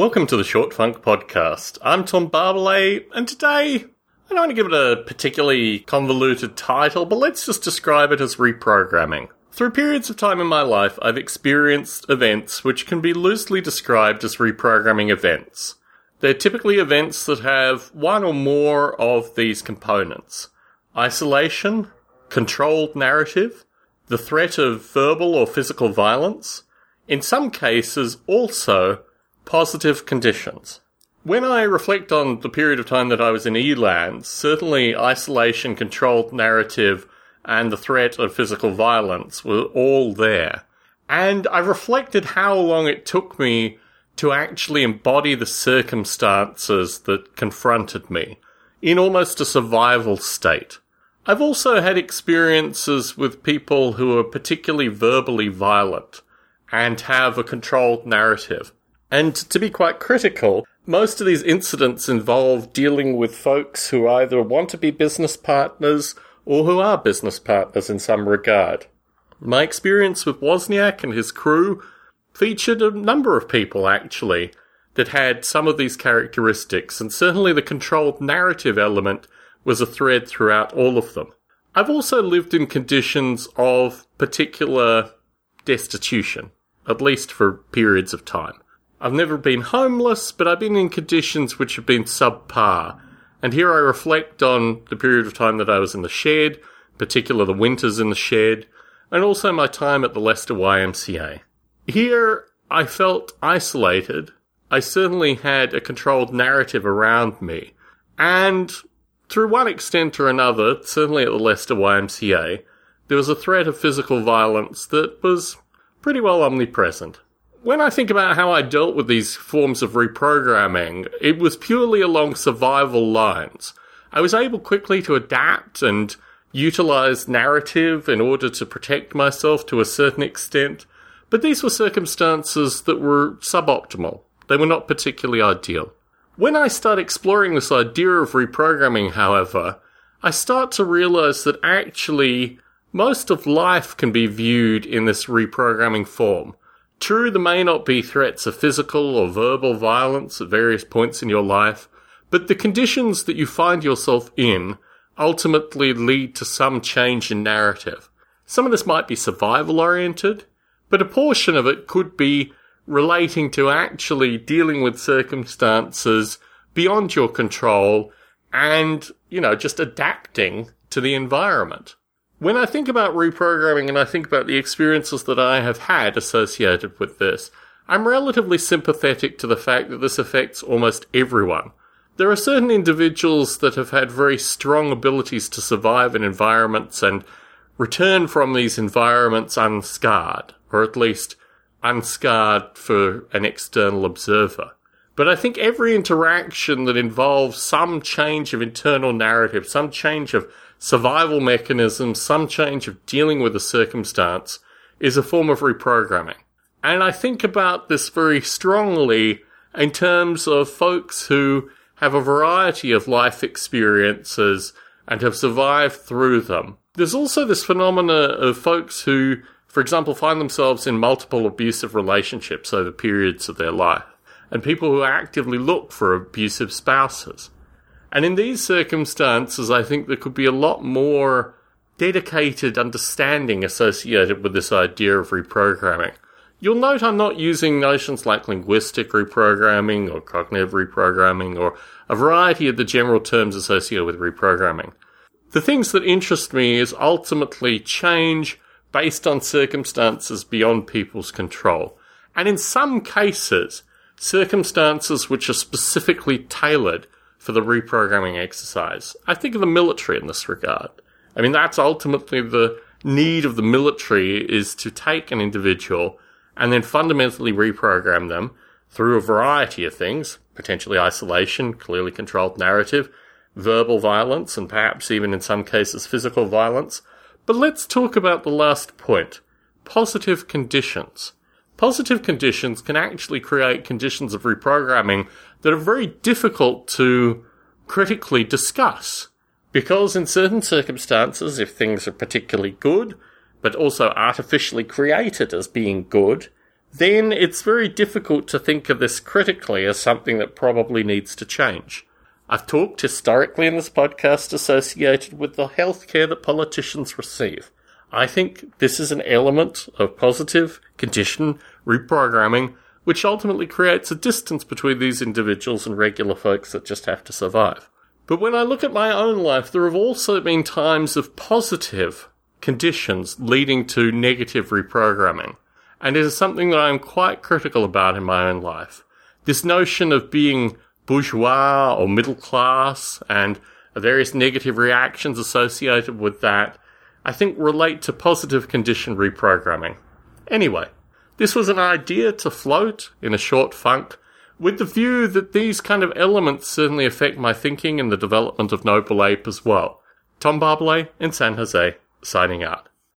Welcome to the Short Funk Podcast. I'm Tom Barbalet, and today I don't want to give it a particularly convoluted title, but let's just describe it as reprogramming. Through periods of time in my life, I've experienced events which can be loosely described as reprogramming events. They're typically events that have one or more of these components isolation, controlled narrative, the threat of verbal or physical violence, in some cases also positive conditions. When I reflect on the period of time that I was in Eland, certainly isolation, controlled narrative, and the threat of physical violence were all there. And I reflected how long it took me to actually embody the circumstances that confronted me in almost a survival state. I've also had experiences with people who are particularly verbally violent and have a controlled narrative. And to be quite critical, most of these incidents involve dealing with folks who either want to be business partners or who are business partners in some regard. My experience with Wozniak and his crew featured a number of people actually that had some of these characteristics, and certainly the controlled narrative element was a thread throughout all of them. I've also lived in conditions of particular destitution, at least for periods of time. I've never been homeless, but I've been in conditions which have been subpar. And here I reflect on the period of time that I was in the shed, particular the winters in the shed, and also my time at the Leicester YMCA. Here I felt isolated. I certainly had a controlled narrative around me. And through one extent or another, certainly at the Leicester YMCA, there was a threat of physical violence that was pretty well omnipresent when I think about how I dealt with these forms of reprogramming, it was purely along survival lines. I was able quickly to adapt and utilize narrative in order to protect myself to a certain extent, but these were circumstances that were suboptimal. They were not particularly ideal. When I start exploring this idea of reprogramming, however, I start to realize that actually most of life can be viewed in this reprogramming form. True, there may not be threats of physical or verbal violence at various points in your life, but the conditions that you find yourself in ultimately lead to some change in narrative. Some of this might be survival oriented, but a portion of it could be relating to actually dealing with circumstances beyond your control and, you know, just adapting to the environment. When I think about reprogramming and I think about the experiences that I have had associated with this, I'm relatively sympathetic to the fact that this affects almost everyone. There are certain individuals that have had very strong abilities to survive in environments and return from these environments unscarred, or at least unscarred for an external observer. But I think every interaction that involves some change of internal narrative, some change of survival mechanism, some change of dealing with a circumstance is a form of reprogramming. And I think about this very strongly in terms of folks who have a variety of life experiences and have survived through them. There's also this phenomena of folks who, for example, find themselves in multiple abusive relationships over periods of their life, and people who actively look for abusive spouses. And in these circumstances, I think there could be a lot more dedicated understanding associated with this idea of reprogramming. You'll note I'm not using notions like linguistic reprogramming or cognitive reprogramming or a variety of the general terms associated with reprogramming. The things that interest me is ultimately change based on circumstances beyond people's control. And in some cases, circumstances which are specifically tailored for the reprogramming exercise. I think of the military in this regard. I mean, that's ultimately the need of the military is to take an individual and then fundamentally reprogram them through a variety of things, potentially isolation, clearly controlled narrative, verbal violence, and perhaps even in some cases physical violence. But let's talk about the last point positive conditions. Positive conditions can actually create conditions of reprogramming that are very difficult to critically discuss. Because in certain circumstances, if things are particularly good, but also artificially created as being good, then it's very difficult to think of this critically as something that probably needs to change. I've talked historically in this podcast associated with the healthcare that politicians receive. I think this is an element of positive condition reprogramming, which ultimately creates a distance between these individuals and regular folks that just have to survive. But when I look at my own life, there have also been times of positive conditions leading to negative reprogramming. And it is something that I'm quite critical about in my own life. This notion of being bourgeois or middle class and various negative reactions associated with that, I think relate to positive condition reprogramming. Anyway, this was an idea to float in a short funk with the view that these kind of elements certainly affect my thinking and the development of Noble Ape as well. Tom Barbalet in San Jose, signing out.